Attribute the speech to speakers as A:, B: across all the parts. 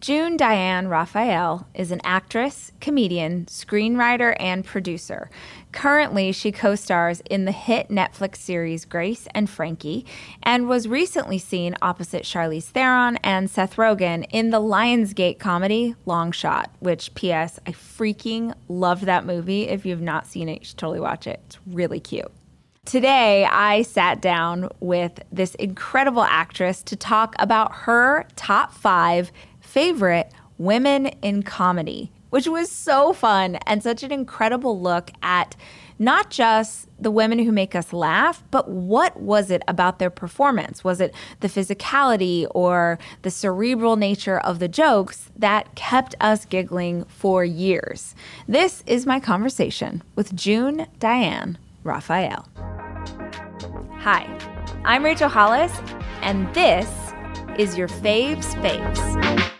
A: June Diane Raphael is an actress, comedian, screenwriter, and producer. Currently, she co stars in the hit Netflix series Grace and Frankie and was recently seen opposite Charlize Theron and Seth Rogen in the Lionsgate comedy Long Shot, which, P.S., I freaking love that movie. If you've not seen it, you should totally watch it. It's really cute. Today, I sat down with this incredible actress to talk about her top five favorite women in comedy, which was so fun and such an incredible look at not just the women who make us laugh, but what was it about their performance? Was it the physicality or the cerebral nature of the jokes that kept us giggling for years? This is my conversation with June Diane Raphael. Hi, I'm Rachel Hollis, and this is your Faves Faves.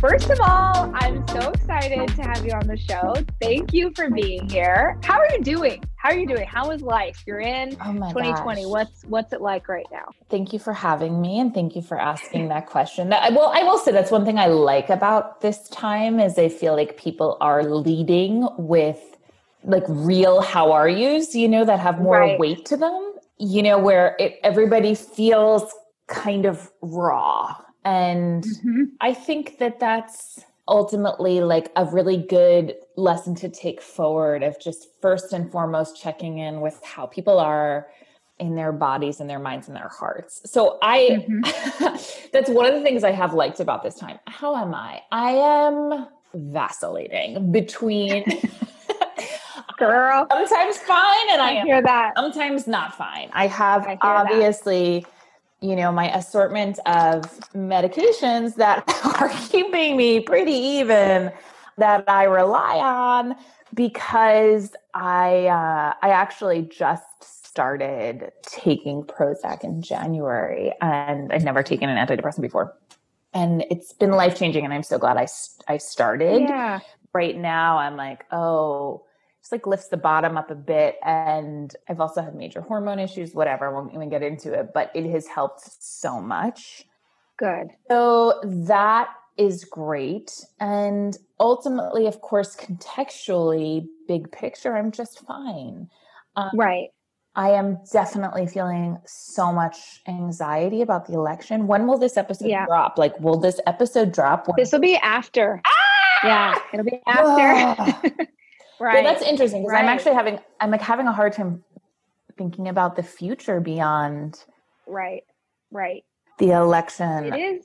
A: First of all, I'm so excited to have you on the show. Thank you for being here. How are you doing? How are you doing? How is life? You're in oh 2020. Gosh. What's what's it like right now?
B: Thank you for having me and thank you for asking that question. That, well, I will say that's one thing I like about this time is I feel like people are leading with like real how are yous, you know, that have more right. weight to them. You know, where it, everybody feels kind of raw and mm-hmm. I think that that's ultimately like a really good lesson to take forward of just first and foremost checking in with how people are in their bodies and their minds and their hearts. So I mm-hmm. that's one of the things I have liked about this time. How am I? I am vacillating between
A: girl
B: sometimes fine and I,
A: I hear that
B: sometimes not fine. I have I obviously that you know, my assortment of medications that are keeping me pretty even that I rely on because I uh, I actually just started taking Prozac in January and I'd never taken an antidepressant before. And it's been life changing and I'm so glad I I started.
A: Yeah.
B: Right now I'm like, "Oh, just like lifts the bottom up a bit. And I've also had major hormone issues, whatever. I won't even get into it, but it has helped so much.
A: Good.
B: So that is great. And ultimately, of course, contextually, big picture, I'm just fine.
A: Um, right.
B: I am definitely feeling so much anxiety about the election. When will this episode yeah. drop? Like, will this episode drop?
A: When- this will be after. Ah! Yeah, it'll be after.
B: Right. Well, that's interesting because right. I'm actually having I'm like having a hard time thinking about the future beyond
A: right right
B: the election.
A: It is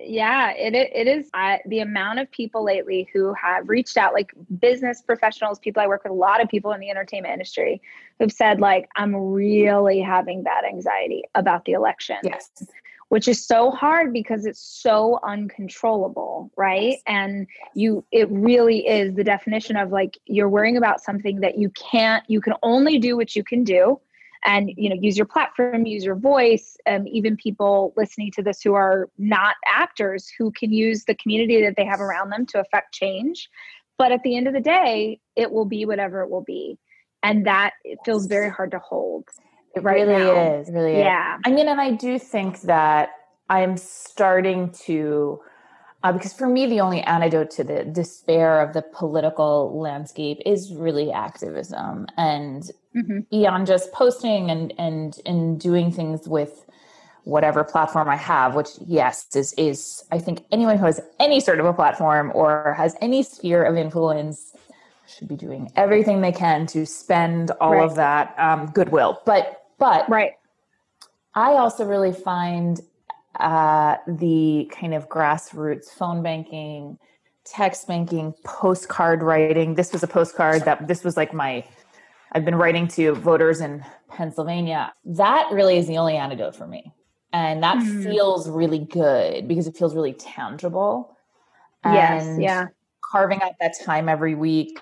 A: yeah it, it is uh, the amount of people lately who have reached out like business professionals people i work with a lot of people in the entertainment industry who've said like i'm really having bad anxiety about the election
B: yes
A: which is so hard because it's so uncontrollable right? And you it really is the definition of like you're worrying about something that you can't you can only do what you can do. And you know use your platform use your voice um, even people listening to this who are not actors who can use the community that they have around them to affect change. But at the end of the day it will be whatever it will be. And that it feels very hard to hold
B: it right really now. is. Really yeah. Is. I mean, and I do think that I'm starting to, uh, because for me, the only antidote to the despair of the political landscape is really activism and mm-hmm. beyond just posting and and and doing things with whatever platform I have, which yes is is I think anyone who has any sort of a platform or has any sphere of influence should be doing everything they can to spend all right. of that um, goodwill. But but
A: right.
B: I also really find uh, the kind of grassroots phone banking, text banking, postcard writing. This was a postcard that this was like my I've been writing to voters in Pennsylvania. That really is the only antidote for me. And that mm. feels really good because it feels really tangible.
A: Yes, yeah.
B: Carving out that time every week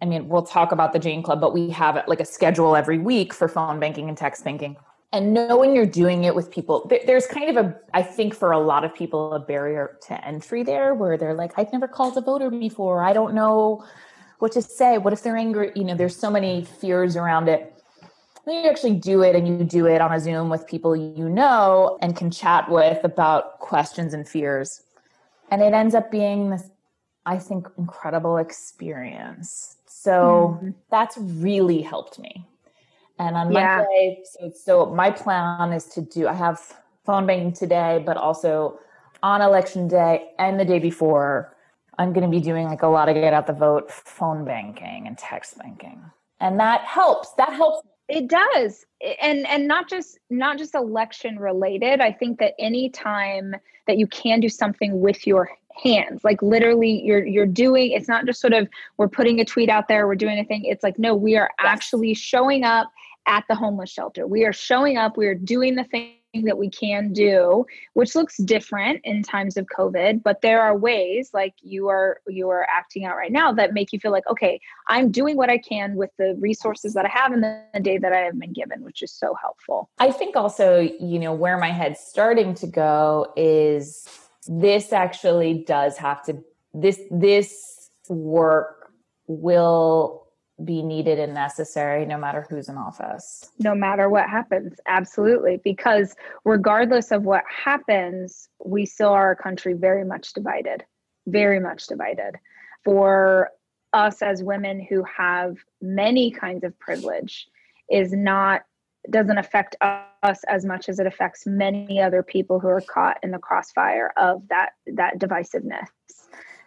B: I mean, we'll talk about the Jane Club, but we have like a schedule every week for phone banking and text banking. And knowing you're doing it with people, there's kind of a, I think for a lot of people, a barrier to entry there where they're like, I've never called a voter before. I don't know what to say. What if they're angry? You know, there's so many fears around it. then you actually do it and you do it on a Zoom with people you know and can chat with about questions and fears. And it ends up being this, I think, incredible experience. So mm-hmm. that's really helped me. And on yeah. Monday, so, so my plan is to do, I have phone banking today, but also on election day and the day before, I'm going to be doing like a lot of get out the vote phone banking and text banking. And that helps. That helps.
C: It does. And and not just not just election related. I think that any time that you can do something with your hands. Like literally you're you're doing it's not just sort of we're putting a tweet out there we're doing a thing. It's like no we are yes. actually showing up at the homeless shelter. We are showing up we are doing the thing that we can do which looks different in times of covid but there are ways like you are you are acting out right now that make you feel like okay i'm doing what i can with the resources that i have in the, the day that i have been given which is so helpful.
B: I think also you know where my head's starting to go is this actually does have to this this work will be needed and necessary no matter who's in office.
C: No matter what happens, absolutely. Because regardless of what happens, we still are a country very much divided, very much divided. For us as women who have many kinds of privilege, is not doesn't affect us as much as it affects many other people who are caught in the crossfire of that that divisiveness.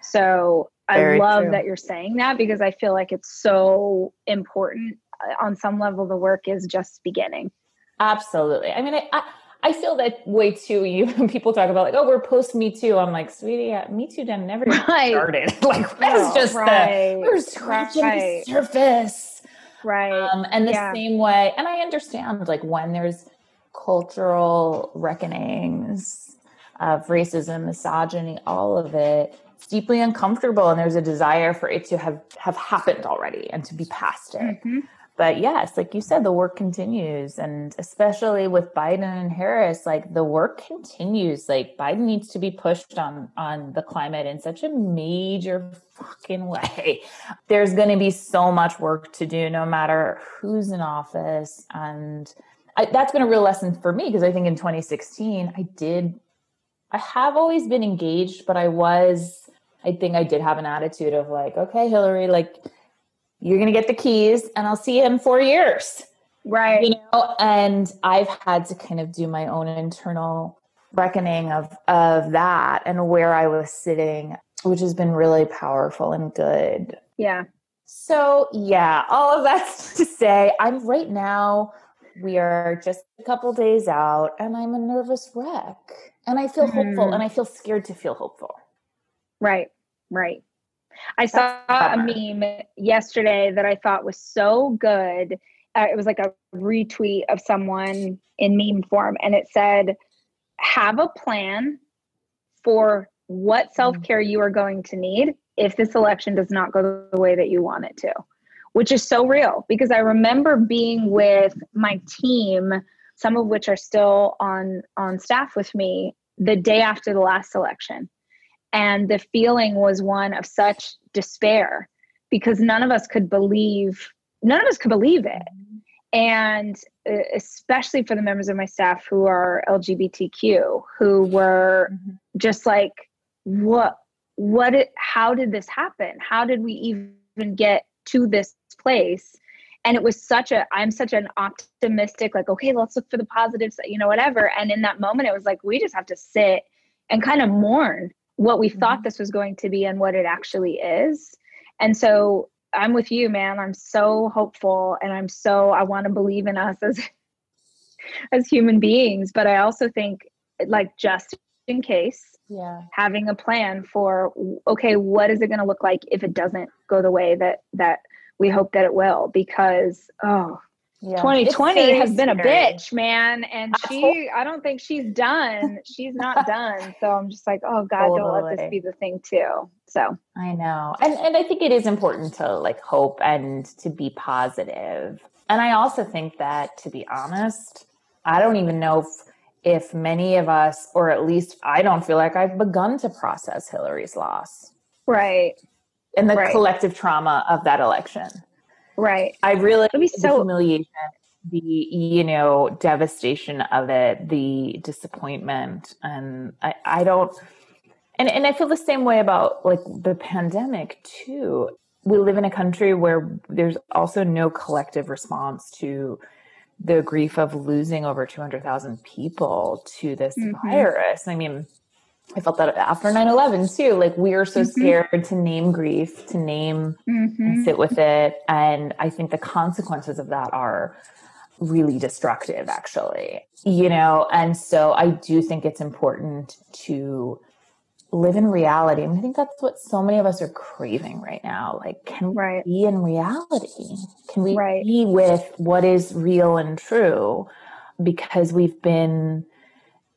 C: So very I love true. that you're saying that because I feel like it's so important. Uh, on some level, the work is just beginning.
B: Absolutely. I mean, I, I, I feel that way too. You people talk about like, oh, we're post Me Too. I'm like, sweetie, uh, Me Too done never right. started. like that's no, just right. the we're scratching right. the surface.
C: Right. Um,
B: and the yeah. same way, and I understand like when there's cultural reckonings of racism, misogyny, all of it it's deeply uncomfortable and there's a desire for it to have have happened already and to be past it mm-hmm. But yes like you said the work continues and especially with biden and harris like the work continues. Like biden needs to be pushed on on the climate in such a major fucking way. There's going to be so much work to do no matter who's in office. And I, that's been a real lesson for me because i think in 2016 i did I have always been engaged, but I was I think I did have an attitude of like, okay, Hillary, like you're going to get the keys and I'll see you in four years.
C: Right.
B: You know, and I've had to kind of do my own internal reckoning of, of that and where I was sitting, which has been really powerful and good.
C: Yeah.
B: So yeah, all of that's to say, I'm right now, we are just a couple days out and I'm a nervous wreck and I feel mm-hmm. hopeful and I feel scared to feel hopeful.
C: Right, right. I saw a meme yesterday that I thought was so good. Uh, it was like a retweet of someone in meme form, and it said, Have a plan for what self care you are going to need if this election does not go the way that you want it to, which is so real because I remember being with my team, some of which are still on, on staff with me, the day after the last election and the feeling was one of such despair because none of us could believe, none of us could believe it. And uh, especially for the members of my staff who are LGBTQ, who were mm-hmm. just like, what, what, it, how did this happen? How did we even get to this place? and it was such a i'm such an optimistic like okay let's look for the positives you know whatever and in that moment it was like we just have to sit and kind of mourn what we mm-hmm. thought this was going to be and what it actually is. And so I'm with you, man. I'm so hopeful and I'm so I want to believe in us as as human beings, but I also think like just in case
B: yeah
C: having a plan for okay what is it going to look like if it doesn't go the way that that we hope that it will because oh yeah. 2020 has been scary. a bitch, man. And she, I don't think she's done. She's not done. So I'm just like, oh God, totally. don't let this be the thing too. So
B: I know. And and I think it is important to like hope and to be positive. And I also think that to be honest, I don't even know if if many of us, or at least I don't feel like I've begun to process Hillary's loss.
C: Right.
B: And the
C: right.
B: collective trauma of that election.
C: Right.
B: I really It'll be so humiliation the you know devastation of it the disappointment and i i don't and and i feel the same way about like the pandemic too we live in a country where there's also no collective response to the grief of losing over 200,000 people to this mm-hmm. virus. I mean, I felt that after 9 11 too. Like, we are so mm-hmm. scared to name grief, to name mm-hmm. and sit with it. And I think the consequences of that are really destructive, actually, you know? And so I do think it's important to live in reality. And I think that's what so many of us are craving right now. Like, can right. we be in reality? Can we right. be with what is real and true? Because we've been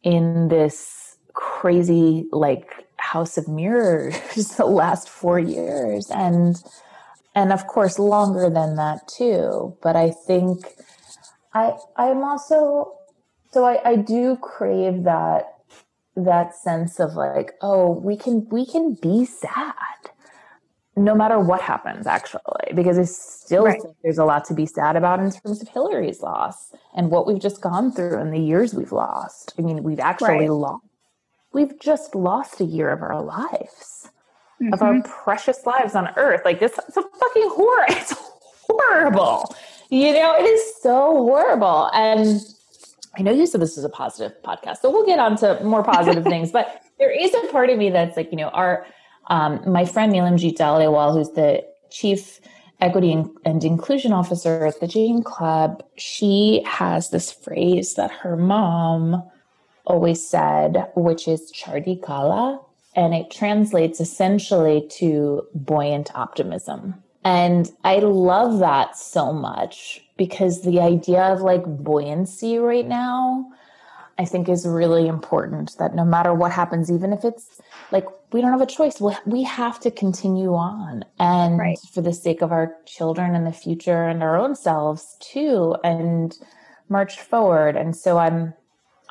B: in this crazy, like, house of mirrors the last four years. And, and of course, longer than that too. But I think I, I'm also, so I, I do crave that that sense of like oh we can we can be sad no matter what happens actually because i still right. think there's a lot to be sad about in terms of hillary's loss and what we've just gone through and the years we've lost i mean we've actually right. lost we've just lost a year of our lives mm-hmm. of our mm-hmm. precious lives on earth like this it's a fucking horror it's horrible you know it is so horrible and I know you said this is a positive podcast, so we'll get on to more positive things. But there is a part of me that's like, you know, our um, my friend Neelamjit Dhaliwal, who's the chief equity and inclusion officer at the Jane Club, she has this phrase that her mom always said, which is chardi kala, and it translates essentially to buoyant optimism. And I love that so much because the idea of like buoyancy right now, I think is really important that no matter what happens, even if it's like we don't have a choice, we, we have to continue on. And right. for the sake of our children and the future and our own selves too, and march forward. And so I'm,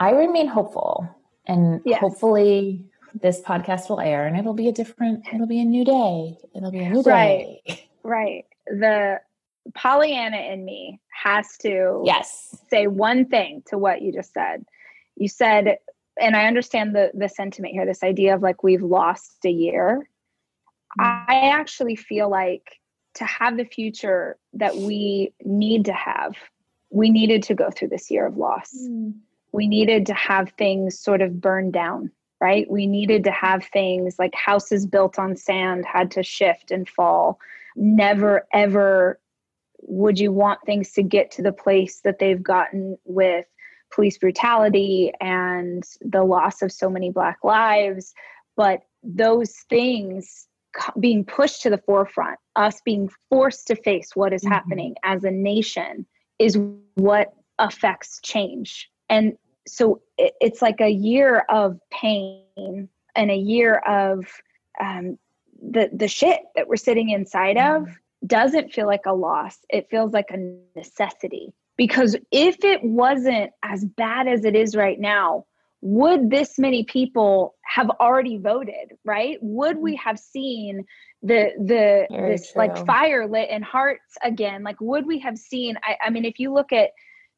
B: I remain hopeful and yes. hopefully this podcast will air and it'll be a different, it'll be a new day. It'll be a new day.
C: Right. Right. The Pollyanna in me has to
B: yes
C: say one thing to what you just said. You said, and I understand the the sentiment here, this idea of like we've lost a year. Mm-hmm. I actually feel like to have the future that we need to have, we needed to go through this year of loss. Mm. We needed to have things sort of burn down, right? We needed to have things like houses built on sand had to shift and fall never ever would you want things to get to the place that they've gotten with police brutality and the loss of so many black lives but those things being pushed to the forefront us being forced to face what is mm-hmm. happening as a nation is what affects change and so it's like a year of pain and a year of um, the the shit that we're sitting inside of mm-hmm. doesn't feel like a loss it feels like a necessity because if it wasn't as bad as it is right now would this many people have already voted right would we mm-hmm. have seen the the Very this true. like fire lit in hearts again like would we have seen I, I mean if you look at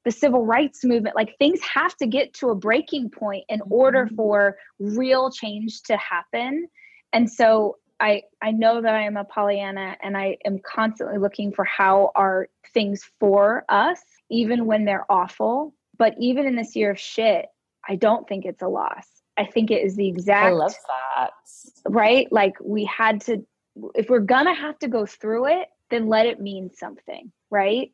C: the civil rights movement like things have to get to a breaking point in order mm-hmm. for real change to happen and so I I know that I am a Pollyanna and I am constantly looking for how are things for us, even when they're awful. But even in this year of shit, I don't think it's a loss. I think it is the exact I
B: love that.
C: Right? Like we had to if we're gonna have to go through it, then let it mean something, right?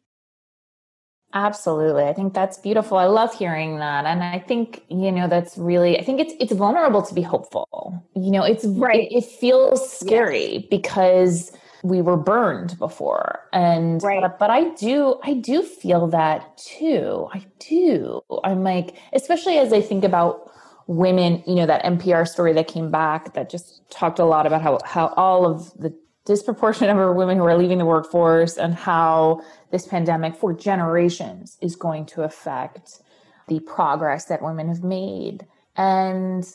B: Absolutely. I think that's beautiful. I love hearing that. And I think, you know, that's really I think it's it's vulnerable to be hopeful. You know, it's right. It, it feels scary yes. because we were burned before. And right. but, but I do I do feel that too. I do. I'm like especially as I think about women, you know, that NPR story that came back that just talked a lot about how how all of the disproportionate number of women who are leaving the workforce and how this pandemic for generations is going to affect the progress that women have made. And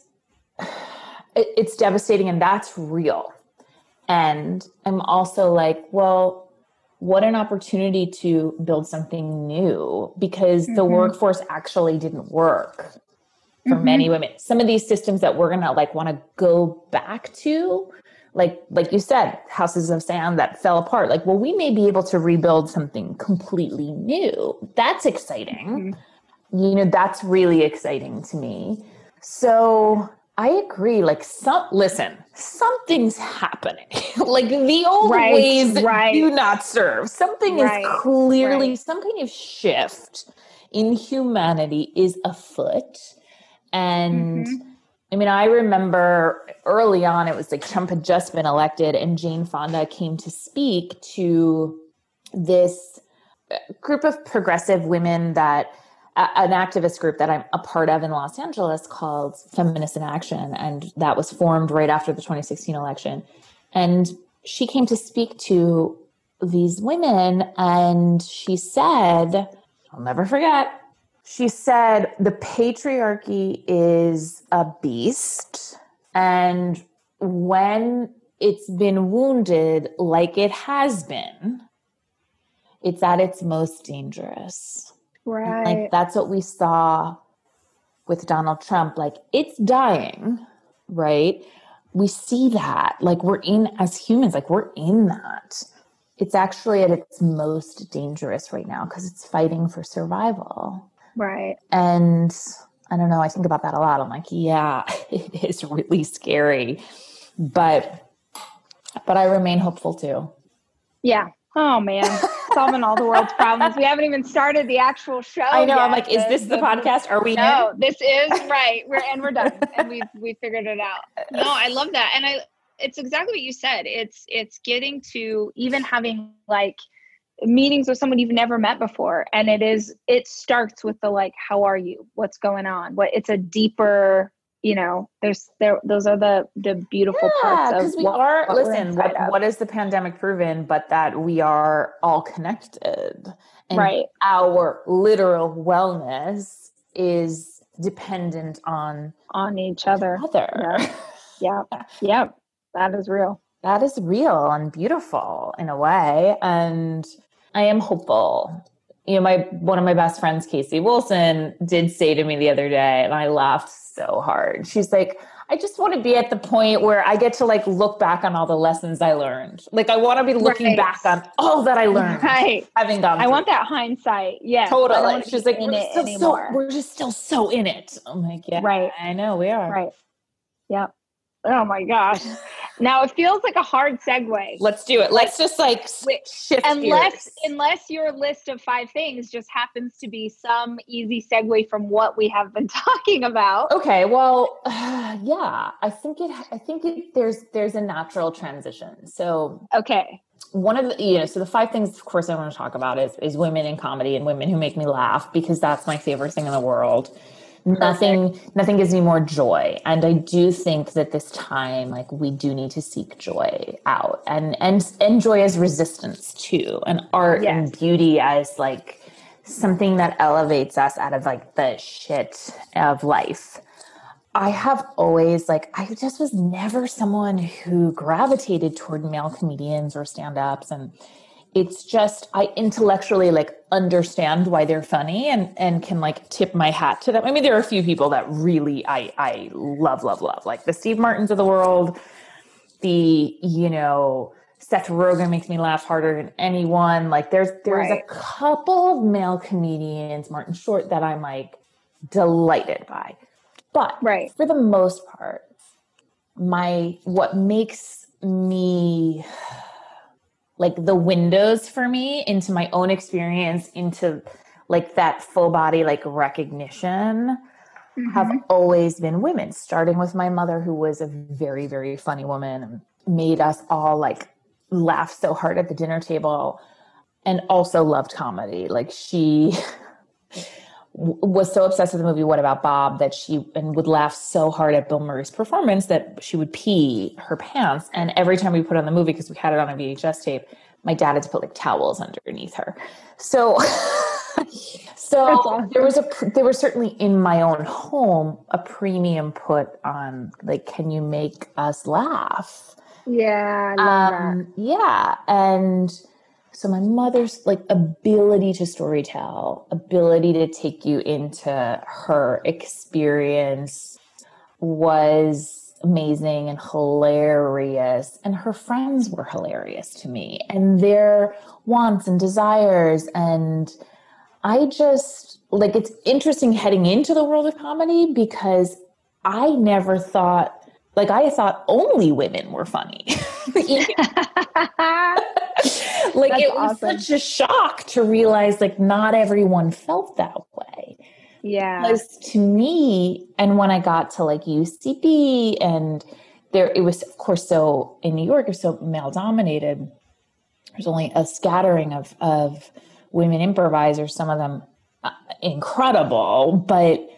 B: it's devastating and that's real. And I'm also like, well, what an opportunity to build something new because mm-hmm. the workforce actually didn't work for mm-hmm. many women. Some of these systems that we're gonna like want to go back to, like like you said, houses of sand that fell apart. Like, well, we may be able to rebuild something completely new. That's exciting. Mm-hmm. You know, that's really exciting to me. So I agree. Like some listen, something's happening. like the old right, ways right. do not serve. Something right, is clearly some kind of shift in humanity is afoot. And mm-hmm. I mean, I remember early on it was like Trump had just been elected and Jane Fonda came to speak to this uh, group of progressive women that an activist group that I'm a part of in Los Angeles called Feminists in Action. And that was formed right after the 2016 election. And she came to speak to these women and she said, I'll never forget, she said, the patriarchy is a beast. And when it's been wounded like it has been, it's at its most dangerous.
C: Right.
B: Like that's what we saw with Donald Trump. Like it's dying, right? We see that. Like we're in as humans, like we're in that. It's actually at its most dangerous right now because it's fighting for survival.
C: Right.
B: And I don't know, I think about that a lot. I'm like, yeah, it is really scary. But but I remain hopeful too.
C: Yeah. Oh man, solving all the world's problems. We haven't even started the actual show.
B: I know.
C: Yet.
B: I'm like, is this the, the podcast? Are we?
C: No, in? this is right. We're and we're done, and we we figured it out. No, I love that, and I. It's exactly what you said. It's it's getting to even having like meetings with someone you've never met before, and it is it starts with the like, how are you? What's going on? What? It's a deeper you know there's there those are the the beautiful yeah, parts because
B: we what, are what listen what, what is the pandemic proven but that we are all connected
C: and right
B: our literal wellness is dependent on
C: on each other
B: other
C: yeah yeah, yeah. that is real
B: that is real and beautiful in a way and i am hopeful you know, my one of my best friends, Casey Wilson, did say to me the other day, and I laughed so hard. She's like, I just want to be at the point where I get to like look back on all the lessons I learned. Like I want to be looking right. back on all that I learned.
C: Right.
B: Having gone.
C: I want that hindsight. Yeah.
B: Totally. She's like, we're still so we're just still so in it. I'm like, yeah.
C: Right.
B: I know we are.
C: Right. Yep. Oh my gosh. Now it feels like a hard segue.
B: Let's do it. Let's just like shift
C: unless
B: gears.
C: unless your list of five things just happens to be some easy segue from what we have been talking about.
B: Okay, well, uh, yeah, I think it. I think it, there's there's a natural transition. So
C: okay,
B: one of the you know so the five things of course I want to talk about is is women in comedy and women who make me laugh because that's my favorite thing in the world nothing nothing gives me more joy. And i do think that this time like we do need to seek joy out and and and joy as resistance too and art yes. and beauty as like something that elevates us out of like the shit of life. I have always like i just was never someone who gravitated toward male comedians or stand-ups and it's just I intellectually like understand why they're funny and and can like tip my hat to them. I mean, there are a few people that really I I love love love like the Steve Martins of the world, the you know Seth Rogen makes me laugh harder than anyone. Like there's there's right. a couple of male comedians, Martin Short, that I'm like delighted by, but
C: right
B: for the most part, my what makes me like the windows for me into my own experience into like that full body like recognition mm-hmm. have always been women starting with my mother who was a very very funny woman and made us all like laugh so hard at the dinner table and also loved comedy like she was so obsessed with the movie What About Bob that she and would laugh so hard at Bill Murray's performance that she would pee her pants. And every time we put on the movie, because we had it on a VHS tape, my dad had to put like towels underneath her. So, so there was a there was certainly in my own home a premium put on like, can you make us laugh?
C: Yeah,
B: um, Yeah, and so my mother's like ability to storytell, ability to take you into her experience was amazing and hilarious. And her friends were hilarious to me and their wants and desires. And I just like it's interesting heading into the world of comedy because I never thought like I thought only women were funny. like That's it was awesome. such a shock to realize like not everyone felt that way.
C: Yeah.
B: Because to me, and when I got to like UCB and there it was of course so in New York it was so male dominated. There's only a scattering of of women improvisers, some of them uh, incredible, but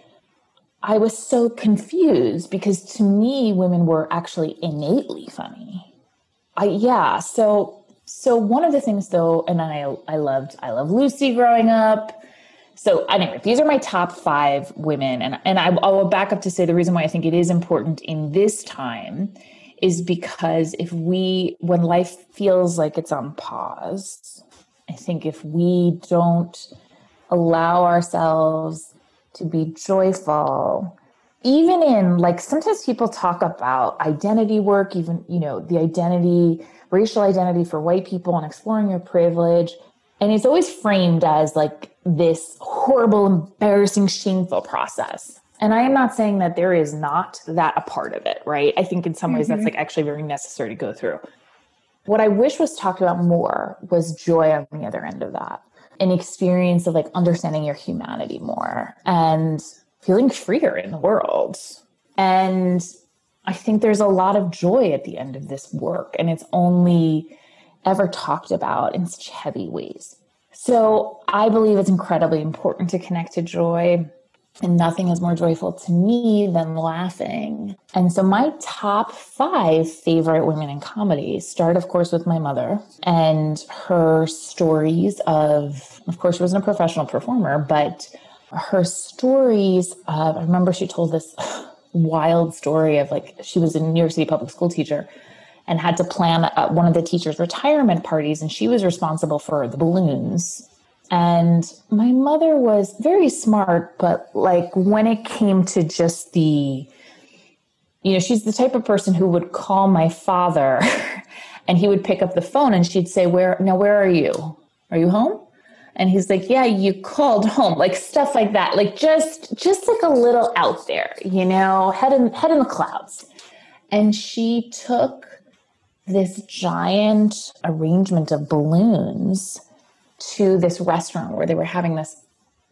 B: I was so confused because to me women were actually innately funny. I yeah, so so one of the things though, and I I loved I love Lucy growing up. So anyway, these are my top five women, and and I, I will back up to say the reason why I think it is important in this time is because if we when life feels like it's on pause, I think if we don't allow ourselves to be joyful even in like sometimes people talk about identity work even you know the identity racial identity for white people and exploring your privilege and it's always framed as like this horrible embarrassing shameful process and i am not saying that there is not that a part of it right i think in some ways mm-hmm. that's like actually very necessary to go through what i wish was talked about more was joy on the other end of that an experience of like understanding your humanity more and feeling freer in the world. And I think there's a lot of joy at the end of this work, and it's only ever talked about in such heavy ways. So I believe it's incredibly important to connect to joy. And nothing is more joyful to me than laughing. And so my top five favorite women in comedy start, of course, with my mother and her stories of, of course, she wasn't a professional performer, but her stories of, I remember she told this wild story of like, she was a New York City public school teacher and had to plan uh, one of the teachers' retirement parties, and she was responsible for the balloons. And my mother was very smart, but like when it came to just the, you know, she's the type of person who would call my father and he would pick up the phone and she'd say, Where now, where are you? Are you home? And he's like yeah you called home like stuff like that like just just like a little out there you know head in head in the clouds. And she took this giant arrangement of balloons to this restaurant where they were having this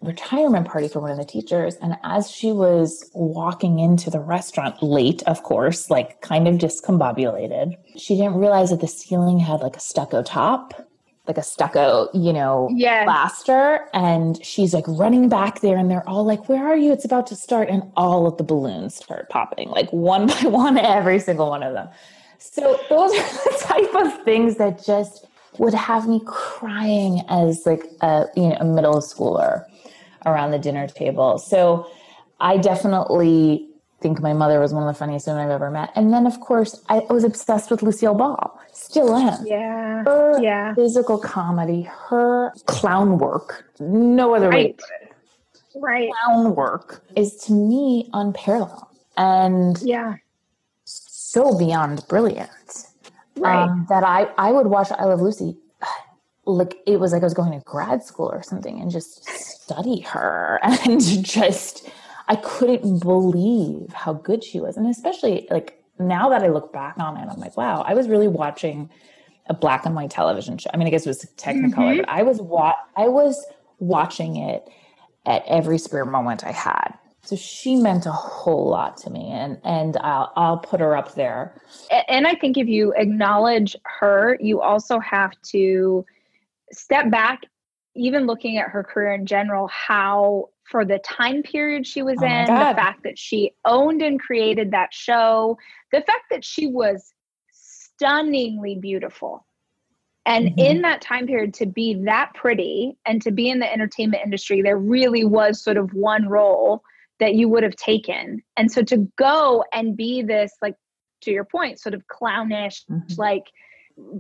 B: retirement party for one of the teachers. And as she was walking into the restaurant late of course like kind of discombobulated she didn't realize that the ceiling had like a stucco top like a stucco, you know,
C: yes.
B: plaster. And she's like running back there, and they're all like, Where are you? It's about to start. And all of the balloons start popping, like one by one, every single one of them. So those are the type of things that just would have me crying as like a you know a middle schooler around the dinner table. So I definitely think my mother was one of the funniest women I've ever met. And then, of course, I was obsessed with Lucille Ball. Still am.
C: Yeah.
B: Her
C: yeah.
B: physical comedy, her clown work, no other right. way
C: Right.
B: Clown work is to me unparalleled. And
C: yeah,
B: so beyond brilliant.
C: Right. Um,
B: that I, I would watch I Love Lucy like it was like I was going to grad school or something and just study her and just I couldn't believe how good she was. And especially like now that I look back on it, I'm like, wow, I was really watching a black and white television show. I mean, I guess it was Technicolor, mm-hmm. but I was wa- I was watching it at every spare moment I had. So she meant a whole lot to me, and and I'll I'll put her up there.
C: And I think if you acknowledge her, you also have to step back, even looking at her career in general, how for the time period she was oh in, the fact that she owned and created that show, the fact that she was stunningly beautiful. And mm-hmm. in that time period, to be that pretty and to be in the entertainment industry, there really was sort of one role that you would have taken. And so to go and be this, like, to your point, sort of clownish, mm-hmm. like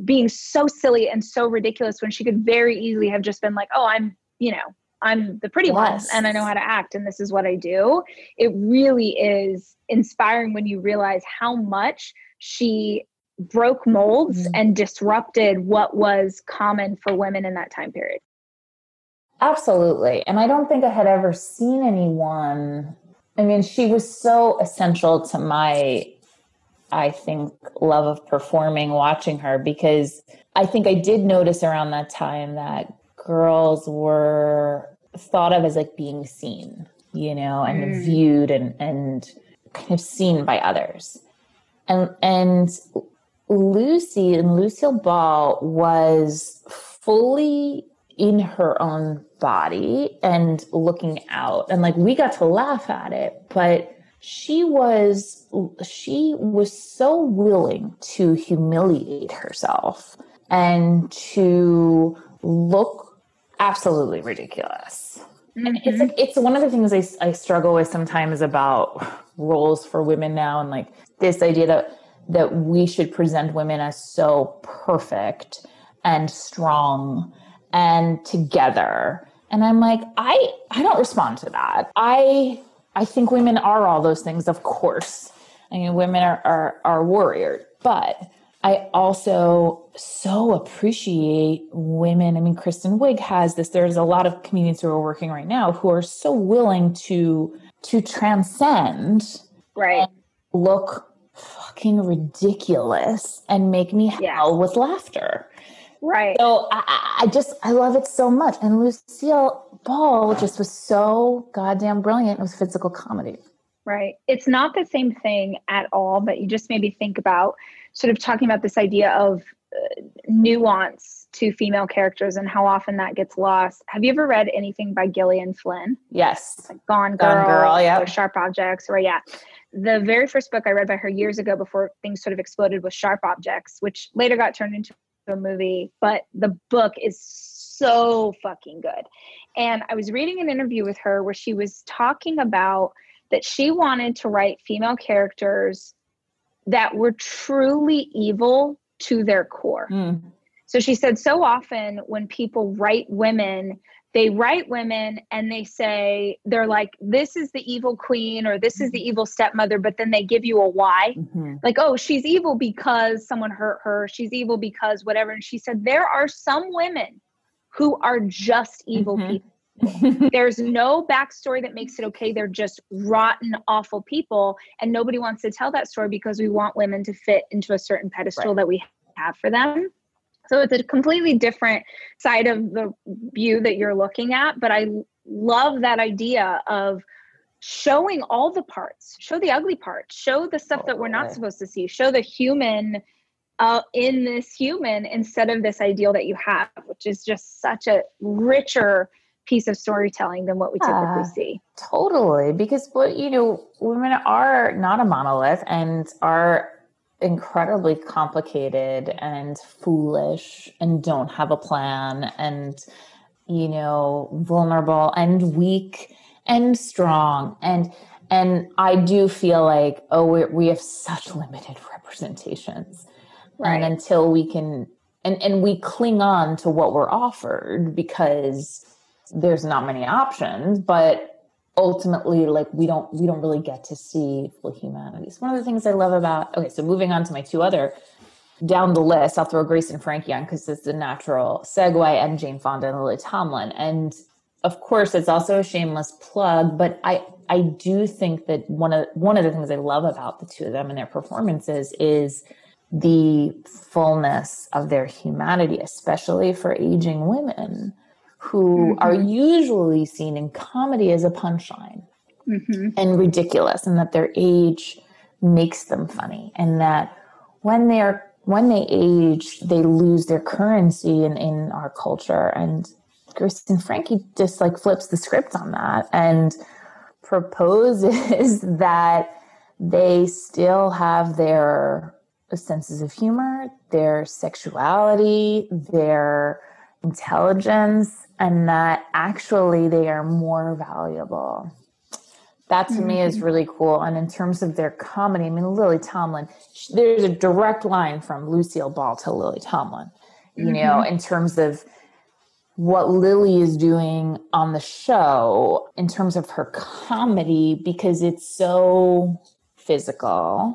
C: being so silly and so ridiculous when she could very easily have just been like, oh, I'm, you know, I'm the pretty yes. one and I know how to act and this is what I do. It really is inspiring when you realize how much she broke molds mm-hmm. and disrupted what was common for women in that time period.
B: Absolutely. And I don't think I had ever seen anyone. I mean, she was so essential to my, I think, love of performing, watching her, because I think I did notice around that time that girls were thought of as like being seen, you know, and mm. viewed and, and kind of seen by others. And, and Lucy and Lucille Ball was fully in her own body and looking out and like we got to laugh at it but she was she was so willing to humiliate herself and to look absolutely ridiculous mm-hmm. and it's like it's one of the things I, I struggle with sometimes about roles for women now and like this idea that that we should present women as so perfect and strong and together. And I'm like, I I don't respond to that. I I think women are all those things, of course. I mean, women are are, are warriors, but I also so appreciate women. I mean, Kristen Wiig has this. There's a lot of comedians who are working right now who are so willing to to transcend,
C: right?
B: Look fucking ridiculous and make me howl with laughter.
C: Right.
B: So I, I, just I love it so much. And Lucille Ball just was so goddamn brilliant with physical comedy.
C: Right. It's not the same thing at all, but you just maybe think about sort of talking about this idea of uh, nuance to female characters and how often that gets lost. Have you ever read anything by Gillian Flynn?
B: Yes.
C: Like Gone Girl, Gone Girl, yeah. Sharp Objects, or yeah. The very first book I read by her years ago before things sort of exploded was Sharp Objects, which later got turned into a movie, but the book is so fucking good. And I was reading an interview with her where she was talking about that she wanted to write female characters that were truly evil to their core. Mm. So she said, so often when people write women they write women and they say they're like this is the evil queen or this is the evil stepmother but then they give you a why mm-hmm. like oh she's evil because someone hurt her she's evil because whatever and she said there are some women who are just evil mm-hmm. people there's no backstory that makes it okay. They're just rotten awful people and nobody wants to tell that story because we want women to fit into a certain pedestal right. that we have for them. So it's a completely different side of the view that you're looking at. But I love that idea of showing all the parts, show the ugly parts, show the stuff oh, that we're not supposed to see, show the human uh, in this human instead of this ideal that you have, which is just such a richer piece of storytelling than what we typically uh, see.
B: Totally, because what you know, women are not a monolith and are incredibly complicated and foolish and don't have a plan and you know vulnerable and weak and strong and and i do feel like oh we, we have such limited representations right. and until we can and and we cling on to what we're offered because there's not many options but ultimately like we don't we don't really get to see full humanity. It's one of the things I love about okay, so moving on to my two other down the list, I'll throw Grace and Frankie on because it's a natural segue and Jane Fonda and Lily Tomlin. And of course it's also a shameless plug, but I I do think that one of one of the things I love about the two of them and their performances is the fullness of their humanity, especially for aging women who mm-hmm. are usually seen in comedy as a punchline mm-hmm. and ridiculous, and that their age makes them funny, and that when they are when they age, they lose their currency in, in our culture. And Grace and Frankie just like flips the script on that and proposes that they still have their senses of humor, their sexuality, their intelligence, and that actually they are more valuable That to mm-hmm. me is mm-hmm. really cool. And in terms of their comedy, I mean, Lily Tomlin, there's a direct line from Lucille Ball to Lily Tomlin, you mm-hmm. know, in terms of what Lily is doing on the show in terms of her comedy because it's so physical.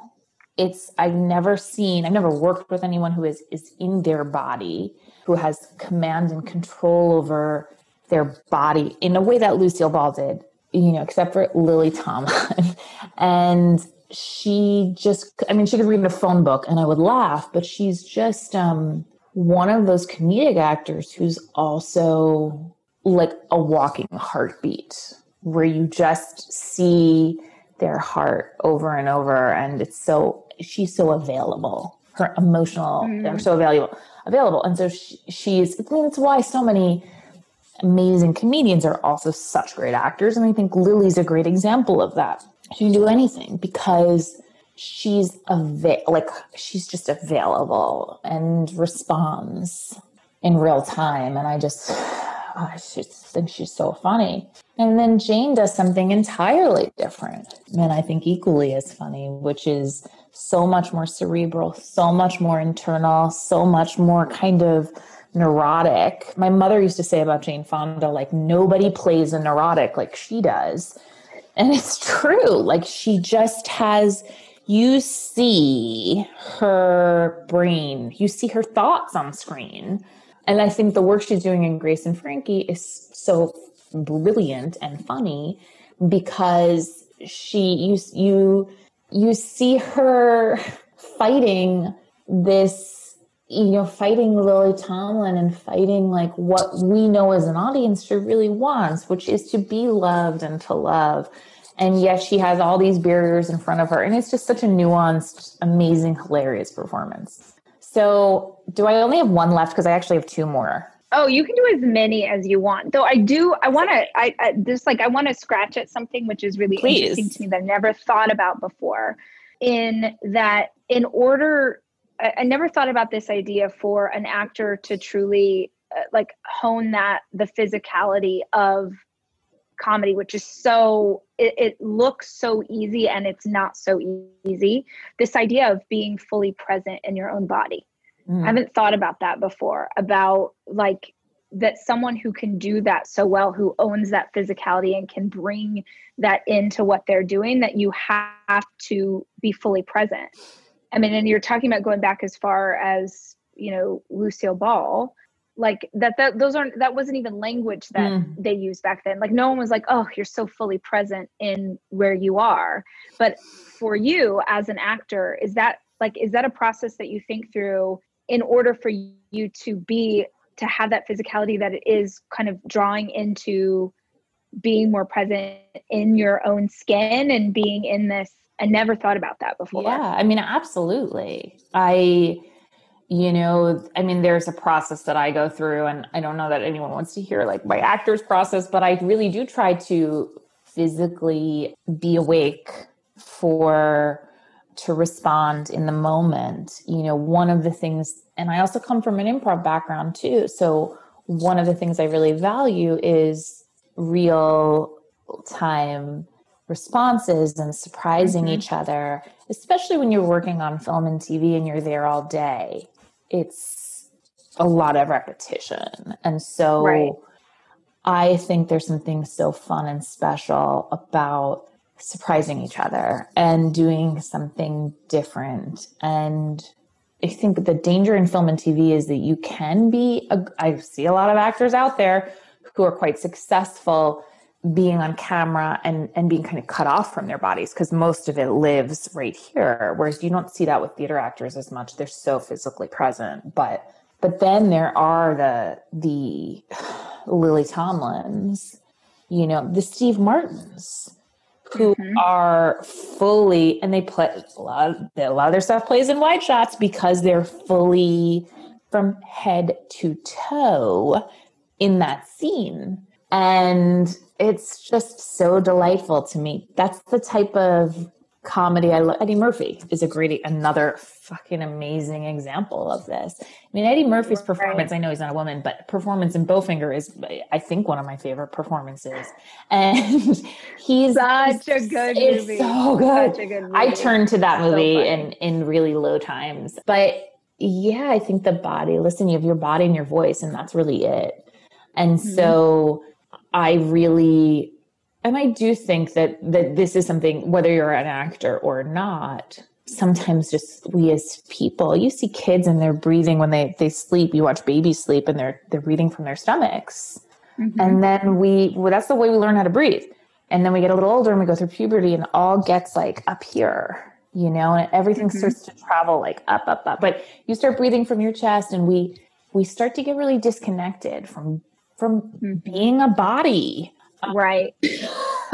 B: It's I've never seen, I've never worked with anyone who is is in their body, who has command and control over their body in a way that Lucille Ball did, you know, except for Lily Tomlin. and she just I mean, she could read in a phone book and I would laugh, but she's just um one of those comedic actors who's also like a walking heartbeat where you just see their heart over and over and it's so she's so available her emotional mm. they're so valuable available. And so she, she's it's why so many amazing comedians are also such great actors. And i think lily's a great example of that. She can do anything because she's ava- like she's just available and responds in real time. And i just Oh, I just think she's so funny. And then Jane does something entirely different, and I think equally as funny, which is so much more cerebral, so much more internal, so much more kind of neurotic. My mother used to say about Jane Fonda, like, nobody plays a neurotic like she does. And it's true. Like, she just has you see her brain, you see her thoughts on screen. And I think the work she's doing in Grace and Frankie is so brilliant and funny because she you you you see her fighting this you know fighting Lily Tomlin and fighting like what we know as an audience she really wants which is to be loved and to love. And yet she has all these barriers in front of her. And it's just such a nuanced amazing hilarious performance so do i only have one left? Because i actually have two more.
C: Oh you can do as many as you want. Though i do i want to i, I just like i want to scratch at something which is really Please. interesting to me that i never thought about before. In that in order I, I never thought about this idea for an actor to truly uh, like hone that the physicality of comedy, which is so, it, it, looks so easy and it's not so easy. This idea of being fully present in your own body. Mm. I haven't thought about that before, about like that someone who can do that so well, who owns that physicality and can bring that into what they're doing, that you have to be fully present. I mean, and you're talking about going back as far as, you know, Lucille Ball like that that those aren't that wasn't even language that mm. they used back then. Like no one was like oh you're so fully present in where you are. But for you as an actor is that like is that a process that you think through in order for you to be to have that physicality that it is kind of drawing into being more present in your own skin and being in this? I never thought about that before.
B: Yeah i mean absolutely. I you know i mean there's a process that i go through and i don't know that anyone wants to hear like my actor's process but i really do try to physically be awake for to respond in the moment you know one of the things and i also come from an improv background too so one of the things i really value is real time responses and surprising mm-hmm. each other especially when you're working on film and tv and you're there all day it's a lot of repetition. And so right. I think there's something so fun and special about surprising each other and doing something different. And I think the danger in film and TV is that you can be, a, I see a lot of actors out there who are quite successful being on camera and and being kind of cut off from their bodies because most of it lives right here whereas you don't see that with theater actors as much. They're so physically present. But but then there are the the lily tomlins you know the steve martins who mm-hmm. are fully and they play a lot, of, a lot of their stuff plays in wide shots because they're fully from head to toe in that scene. And it's just so delightful to me. That's the type of comedy. I love Eddie Murphy is a great another fucking amazing example of this. I mean, Eddie Murphy's performance, I know he's not a woman, but performance in Bowfinger is, I think, one of my favorite performances. And he's
C: such a good it's movie.
B: So good. good I turned to that movie so in in really low times, but yeah, I think the body. Listen, you have your body and your voice, and that's really it. And mm-hmm. so I really and I do think that that this is something whether you're an actor or not sometimes just we as people you see kids and they're breathing when they they sleep you watch babies sleep and they're they're breathing from their stomachs mm-hmm. and then we well, that's the way we learn how to breathe and then we get a little older and we go through puberty and all gets like up here you know and everything mm-hmm. starts to travel like up up up but you start breathing from your chest and we we start to get really disconnected from from mm-hmm. being a body
C: Right.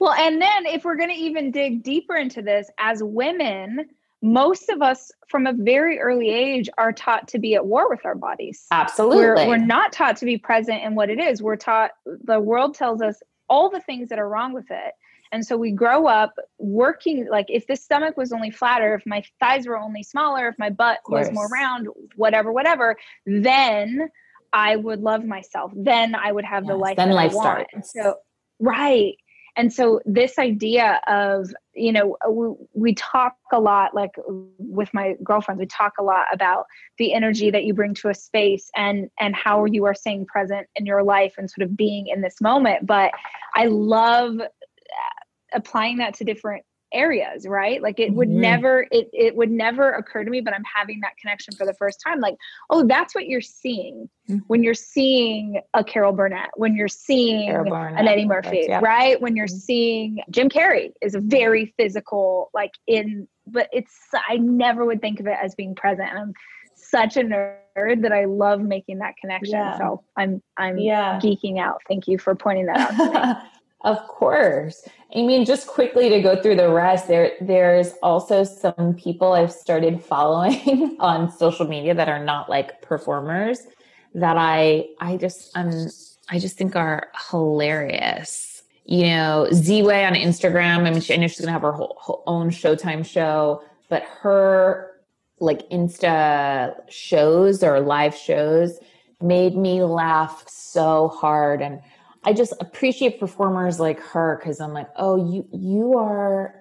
C: well, and then if we're going to even dig deeper into this, as women, most of us from a very early age are taught to be at war with our bodies.
B: Absolutely.
C: We're, we're not taught to be present in what it is. We're taught, the world tells us all the things that are wrong with it. And so we grow up working like if the stomach was only flatter, if my thighs were only smaller, if my butt was more round, whatever, whatever, then I would love myself. Then I would have yes, the life
B: then life
C: I
B: want. Starts.
C: So right. And so this idea of, you know, we, we talk a lot like with my girlfriends, we talk a lot about the energy that you bring to a space and and how you are staying present in your life and sort of being in this moment. But I love uh, applying that to different areas right like it would mm-hmm. never it, it would never occur to me but i'm having that connection for the first time like oh that's what you're seeing mm-hmm. when you're seeing a carol burnett when you're seeing an eddie murphy yeah. right when you're mm-hmm. seeing jim carrey is a very physical like in but it's i never would think of it as being present and i'm such a nerd that i love making that connection yeah. so i'm i'm yeah. geeking out thank you for pointing that out
B: Of course. I mean, just quickly to go through the rest, there there's also some people I've started following on social media that are not like performers that I I just um I just think are hilarious. You know, Ziwe on Instagram. I mean, she, I know she's gonna have her whole, whole own Showtime show, but her like Insta shows or live shows made me laugh so hard and I just appreciate performers like her because I'm like, oh, you you are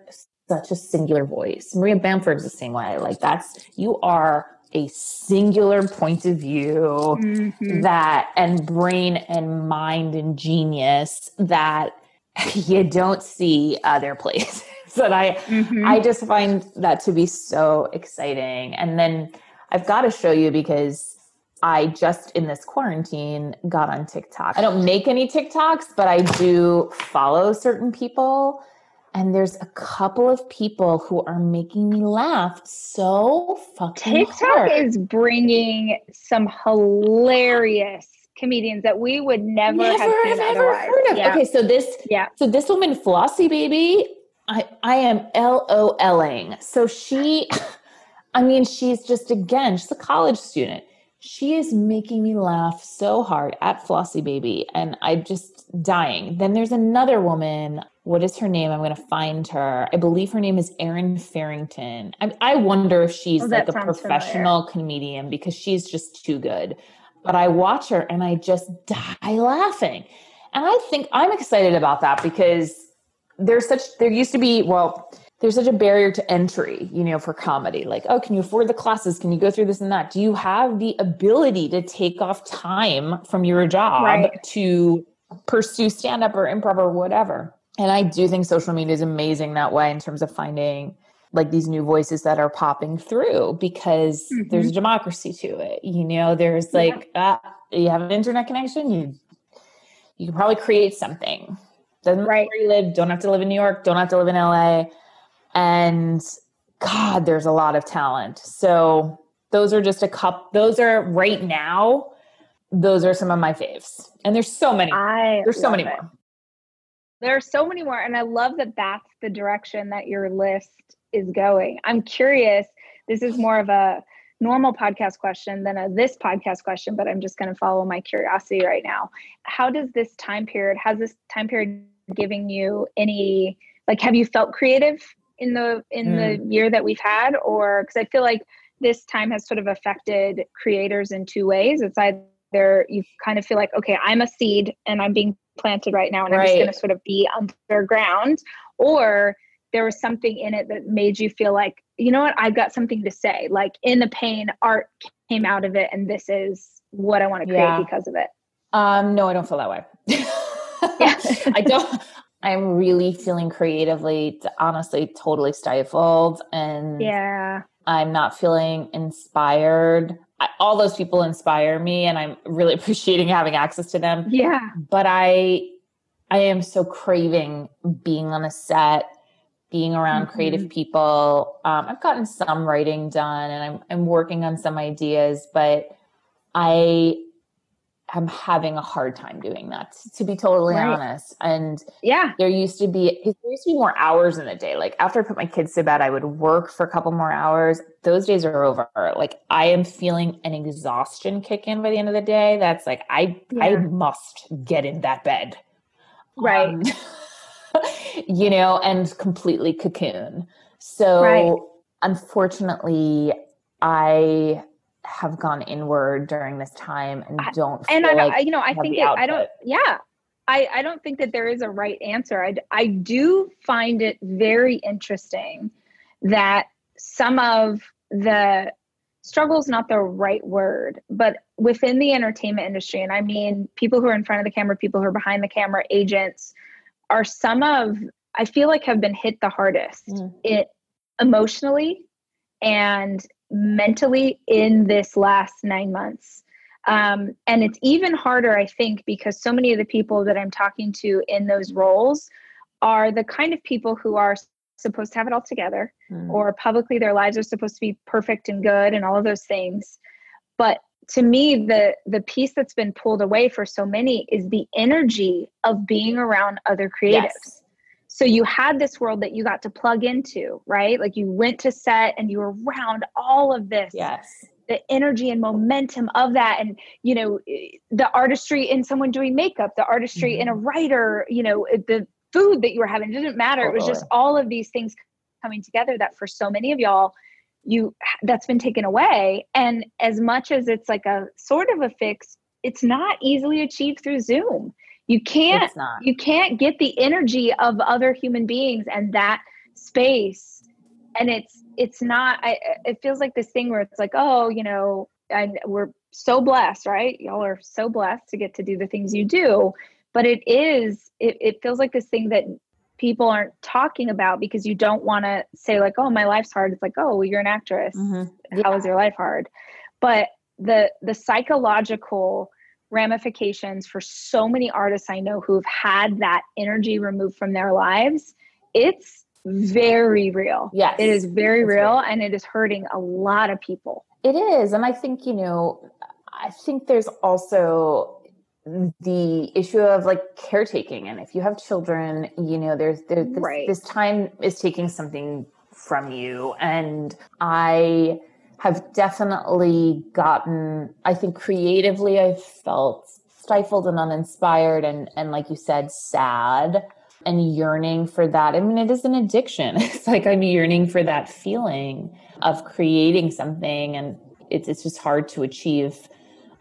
B: such a singular voice. Maria Bamford's the same way. Like that's you are a singular point of view mm-hmm. that and brain and mind and genius that you don't see other places. that I mm-hmm. I just find that to be so exciting. And then I've got to show you because I just in this quarantine got on TikTok. I don't make any TikToks, but I do follow certain people. And there's a couple of people who are making me laugh so fucking
C: TikTok
B: hard.
C: is bringing some hilarious comedians that we would never, never have, have ever heard
B: of. Yeah. Okay, so this yeah. So this woman Flossie baby, I I am LOLing. So she I mean, she's just again, she's a college student she is making me laugh so hard at Flossie Baby, and I'm just dying. Then there's another woman. What is her name? I'm going to find her. I believe her name is Erin Farrington. I, I wonder if she's oh, like a professional familiar. comedian because she's just too good. But I watch her and I just die laughing. And I think I'm excited about that because there's such, there used to be, well, there's such a barrier to entry, you know, for comedy. Like, oh, can you afford the classes? Can you go through this and that? Do you have the ability to take off time from your job right. to pursue stand up or improv or whatever? And I do think social media is amazing that way in terms of finding like these new voices that are popping through because mm-hmm. there's a democracy to it. You know, there's like yeah. uh, you have an internet connection, you you can probably create something. Doesn't right. matter where you live, don't have to live in New York, don't have to live in LA and God, there's a lot of talent. So those are just a couple, those are right now, those are some of my faves. And there's so many.
C: I
B: there's so many
C: it.
B: more.
C: There are so many more. And I love that that's the direction that your list is going. I'm curious. This is more of a normal podcast question than a this podcast question, but I'm just going to follow my curiosity right now. How does this time period, has this time period giving you any, like, have you felt creative in the in mm. the year that we've had or because i feel like this time has sort of affected creators in two ways it's either you kind of feel like okay i'm a seed and i'm being planted right now and right. i'm just going to sort of be underground or there was something in it that made you feel like you know what i've got something to say like in the pain art came out of it and this is what i want to create yeah. because of it
B: um no i don't feel that way yeah. i don't i'm really feeling creatively honestly totally stifled and
C: yeah
B: i'm not feeling inspired I, all those people inspire me and i'm really appreciating having access to them
C: yeah
B: but i i am so craving being on a set being around mm-hmm. creative people. Um, I've gotten some writing done and I'm, I'm working on some ideas, but I am having a hard time doing that, to be totally right. honest. And
C: yeah,
B: there used to be, there used to be more hours in the day. Like after I put my kids to bed, I would work for a couple more hours. Those days are over. Like I am feeling an exhaustion kick in by the end of the day. That's like, I, yeah. I must get in that bed.
C: Right. Um,
B: you know, and completely cocoon. So right. unfortunately, I have gone inward during this time and don't
C: and I, like you know I think it, I don't yeah. I I don't think that there is a right answer. I I do find it very interesting that some of the struggle is not the right word but within the entertainment industry and I mean people who are in front of the camera people who are behind the camera agents are some of I feel like have been hit the hardest mm. it emotionally and mentally in this last nine months. Um, and it's even harder, I think, because so many of the people that I'm talking to in those roles are the kind of people who are supposed to have it all together, mm. or publicly their lives are supposed to be perfect and good and all of those things. But to me the the piece that's been pulled away for so many is the energy of being around other creatives yes. So you had this world that you got to plug into right like you went to set and you were around all of this
B: yes
C: the energy and momentum of that and you know the artistry in someone doing makeup the artistry mm-hmm. in a mm-hmm. writer you know the food that you were having it didn't matter totally. it was just all of these things coming together that for so many of y'all you that's been taken away and as much as it's like a sort of a fix it's not easily achieved through zoom you can't you can't get the energy of other human beings and that space. And it's it's not I, it feels like this thing where it's like oh you know and we're so blessed right? Y'all are so blessed to get to do the things you do. But it is it, it feels like this thing that people aren't talking about because you don't want to say like oh my life's hard. It's like oh well, you're an actress. Mm-hmm. yeah. how is your life hard? But the the psychological ramifications for so many artists i know who've had that energy removed from their lives it's very real.
B: Yes.
C: It is very real and it is hurting a lot of people.
B: It is and i think you know i think there's also the issue of like caretaking and if you have children you know there's, there's this, right. this time is taking something from you and i have definitely gotten i think creatively i've felt stifled and uninspired and and like you said sad and yearning for that. I mean it is an addiction. It's like i'm yearning for that feeling of creating something and it's it's just hard to achieve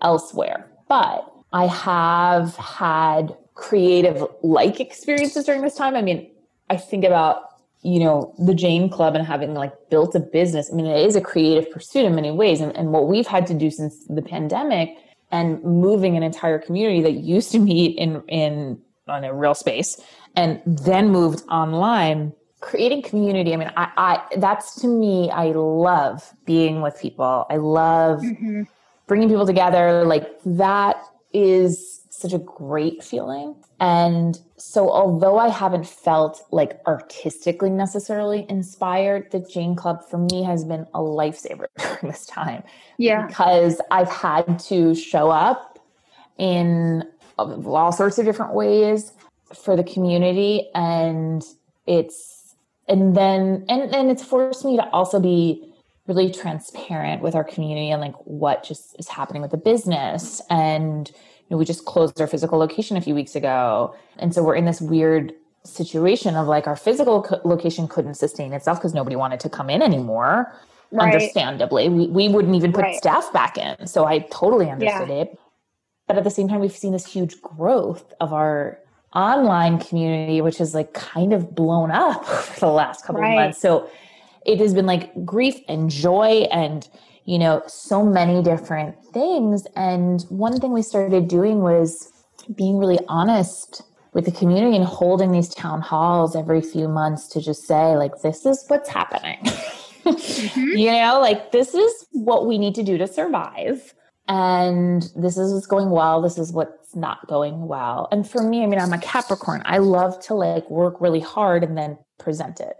B: elsewhere. But I have had creative like experiences during this time. I mean, I think about you know the Jane Club and having like built a business. I mean, it is a creative pursuit in many ways, and, and what we've had to do since the pandemic and moving an entire community that used to meet in in on a real space and then moved online creating community i mean i, I that's to me i love being with people i love mm-hmm. bringing people together like that is such a great feeling. And so, although I haven't felt like artistically necessarily inspired, the Jane Club for me has been a lifesaver during this time.
C: Yeah.
B: Because I've had to show up in all sorts of different ways for the community. And it's, and then, and, and it's forced me to also be really transparent with our community and like what just is happening with the business and know we just closed our physical location a few weeks ago and so we're in this weird situation of like our physical co- location couldn't sustain itself because nobody wanted to come in anymore. Right. Understandably, we, we wouldn't even put right. staff back in. So I totally understood yeah. it. But at the same time, we've seen this huge growth of our online community, which is like kind of blown up for the last couple right. of months. So it has been like grief and joy and, you know, so many different things. And one thing we started doing was being really honest with the community and holding these town halls every few months to just say, like, this is what's happening. mm-hmm. You know, like, this is what we need to do to survive and this is what's going well this is what's not going well and for me i mean i'm a capricorn i love to like work really hard and then present it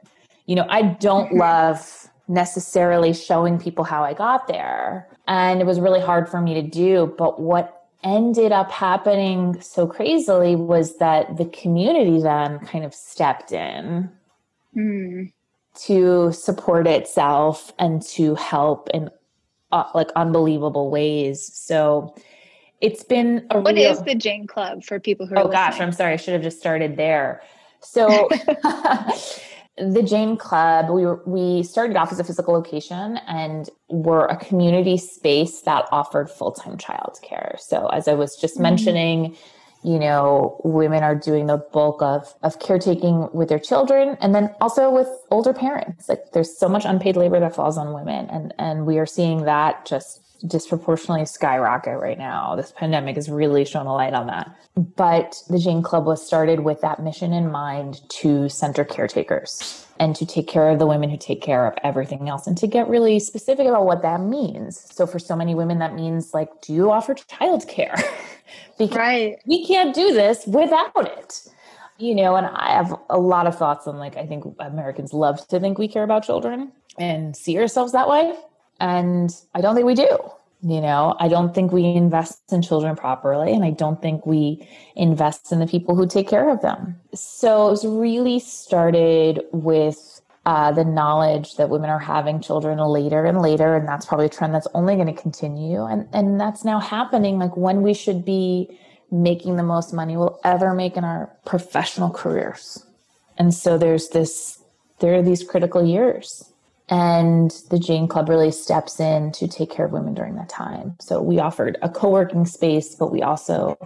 B: you know i don't mm-hmm. love necessarily showing people how i got there and it was really hard for me to do but what ended up happening so crazily was that the community then kind of stepped in mm. to support itself and to help in uh, like unbelievable ways. So it's been
C: a What real... is the Jane Club for people who
B: Oh gosh, I'm sorry. I should have just started there. So the Jane Club, we were, we started off as a physical location and we're a community space that offered full-time childcare. So as I was just mm-hmm. mentioning, you know, women are doing the bulk of, of caretaking with their children and then also with older parents. Like there's so much unpaid labor that falls on women and, and we are seeing that just disproportionately skyrocket right now. This pandemic has really shown a light on that. But the Jane Club was started with that mission in mind to center caretakers and to take care of the women who take care of everything else and to get really specific about what that means. So for so many women, that means like, do you offer childcare? because right. we can't do this without it you know and i have a lot of thoughts on like i think americans love to think we care about children and see ourselves that way and i don't think we do you know i don't think we invest in children properly and i don't think we invest in the people who take care of them so it was really started with uh, the knowledge that women are having children later and later, and that's probably a trend that's only going to continue. And and that's now happening. Like when we should be making the most money we'll ever make in our professional careers. And so there's this, there are these critical years. And the Jane Club really steps in to take care of women during that time. So we offered a co working space, but we also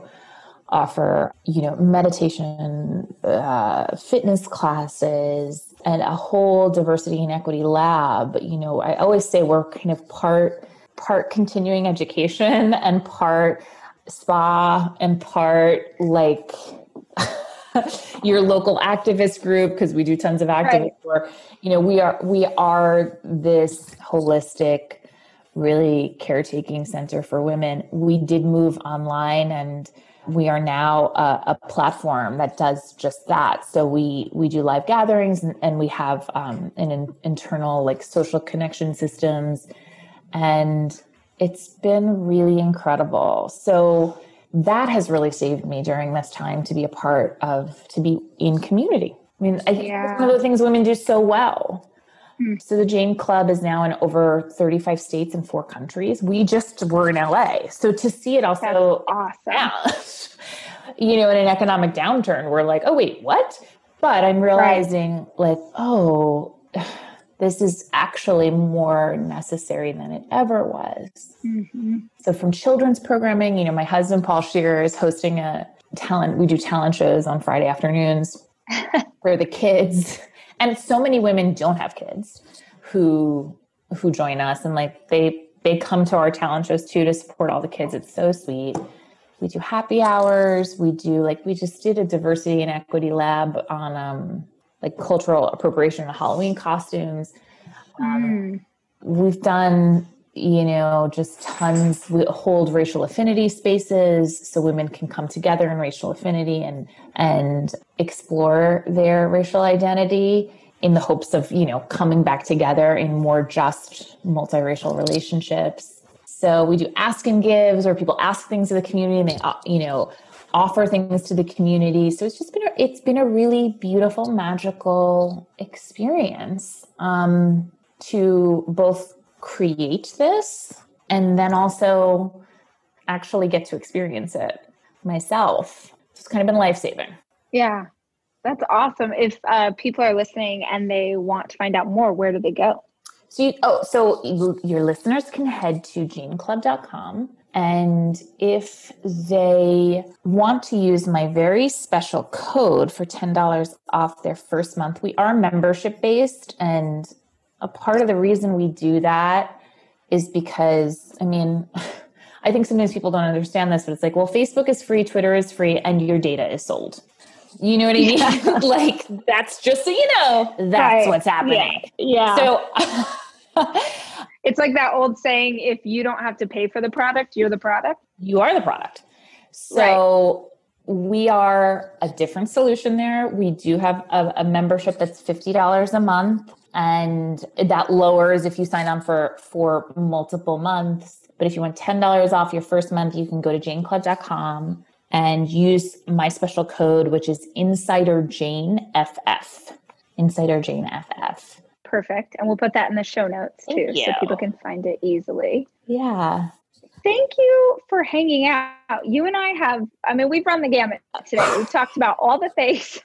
B: offer, you know, meditation, uh, fitness classes, and a whole diversity and equity lab. You know, I always say we're kind of part part continuing education and part spa and part like your local activist group because we do tons of activist right. work. You know, we are we are this holistic really caretaking center for women. We did move online and we are now a, a, platform that does just that. So we we do live gatherings and, and we have um, an in, internal like social connection systems, and it's been really incredible. So that has really saved me during this time to be a part of to be in community. I mean, I think yeah. one of the things women do so well. Hmm. So the Jane Club is now in over 35 states and four countries. We just were in LA. So to see it also
C: That's awesome.
B: you know, in an economic downturn, we're like, oh wait, what? But I'm realizing right. like, oh, this is actually more necessary than it ever was. Mm-hmm. So from children's programming, you know, my husband Paul Scheer is hosting a talent. We do talent shows on Friday afternoons for the kids and so many women don't have kids who who join us and like they they come to our talent shows too to support all the kids it's so sweet we do happy hours we do like we just did a diversity and equity lab on um like cultural appropriation and halloween costumes um, mm. we've done you know, just tons. We hold racial affinity spaces so women can come together in racial affinity and and explore their racial identity in the hopes of you know coming back together in more just multiracial relationships. So we do ask and gives, where people ask things of the community and they uh, you know offer things to the community. So it's just been a, it's been a really beautiful, magical experience um, to both create this and then also actually get to experience it myself. It's kind of been life saving.
C: Yeah. That's awesome. If uh, people are listening and they want to find out more, where do they go?
B: So, you, oh, so your listeners can head to janeclub.com. And if they want to use my very special code for $10 off their first month, we are membership based. And a part of the reason we do that is because, I mean, I think sometimes people don't understand this, but it's like, well, Facebook is free, Twitter is free, and your data is sold. You know what I mean? Yeah. like that's just so you know, that's right. what's happening.
C: Yeah.
B: yeah.
C: So it's like that old saying if you don't have to pay for the product, you're the product.
B: You are the product. So right. we are a different solution there. We do have a, a membership that's $50 a month and that lowers if you sign on for for multiple months. But if you want $10 off your first month, you can go to janeclub.com and use my special code, which is Insider Jane FF. Insider Jane FF.
C: Perfect. And we'll put that in the show notes too, so people can find it easily.
B: Yeah.
C: Thank you for hanging out. You and I have, I mean, we've run the gamut today. We've talked about all the things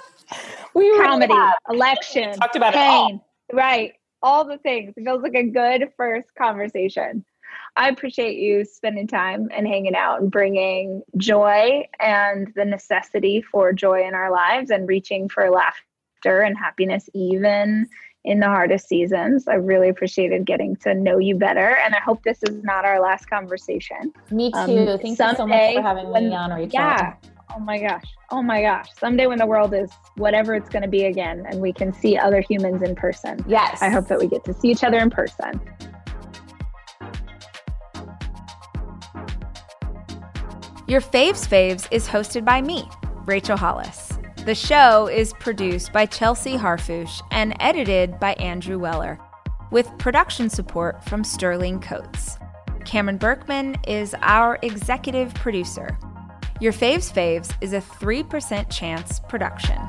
C: we comedy, election, we
B: talked about pain,
C: right? All the things. It feels like a good first conversation. I appreciate you spending time and hanging out and bringing joy and the necessity for joy in our lives and reaching for laughter and happiness, even in the hardest seasons. I really appreciated getting to know you better. And I hope this is not our last conversation.
B: Me um, too. Um, Thank you so much for having when, me on, Rachel.
C: Yeah. Oh my gosh. Oh my gosh. Someday when the world is whatever it's going to be again and we can see other humans in person.
B: Yes.
C: I hope that we get to see each other in person.
A: Your Faves Faves is hosted by me, Rachel Hollis. The show is produced by Chelsea Harfouche and edited by Andrew Weller, with production support from Sterling Coates. Cameron Berkman is our executive producer. Your Faves Faves is a 3% chance production.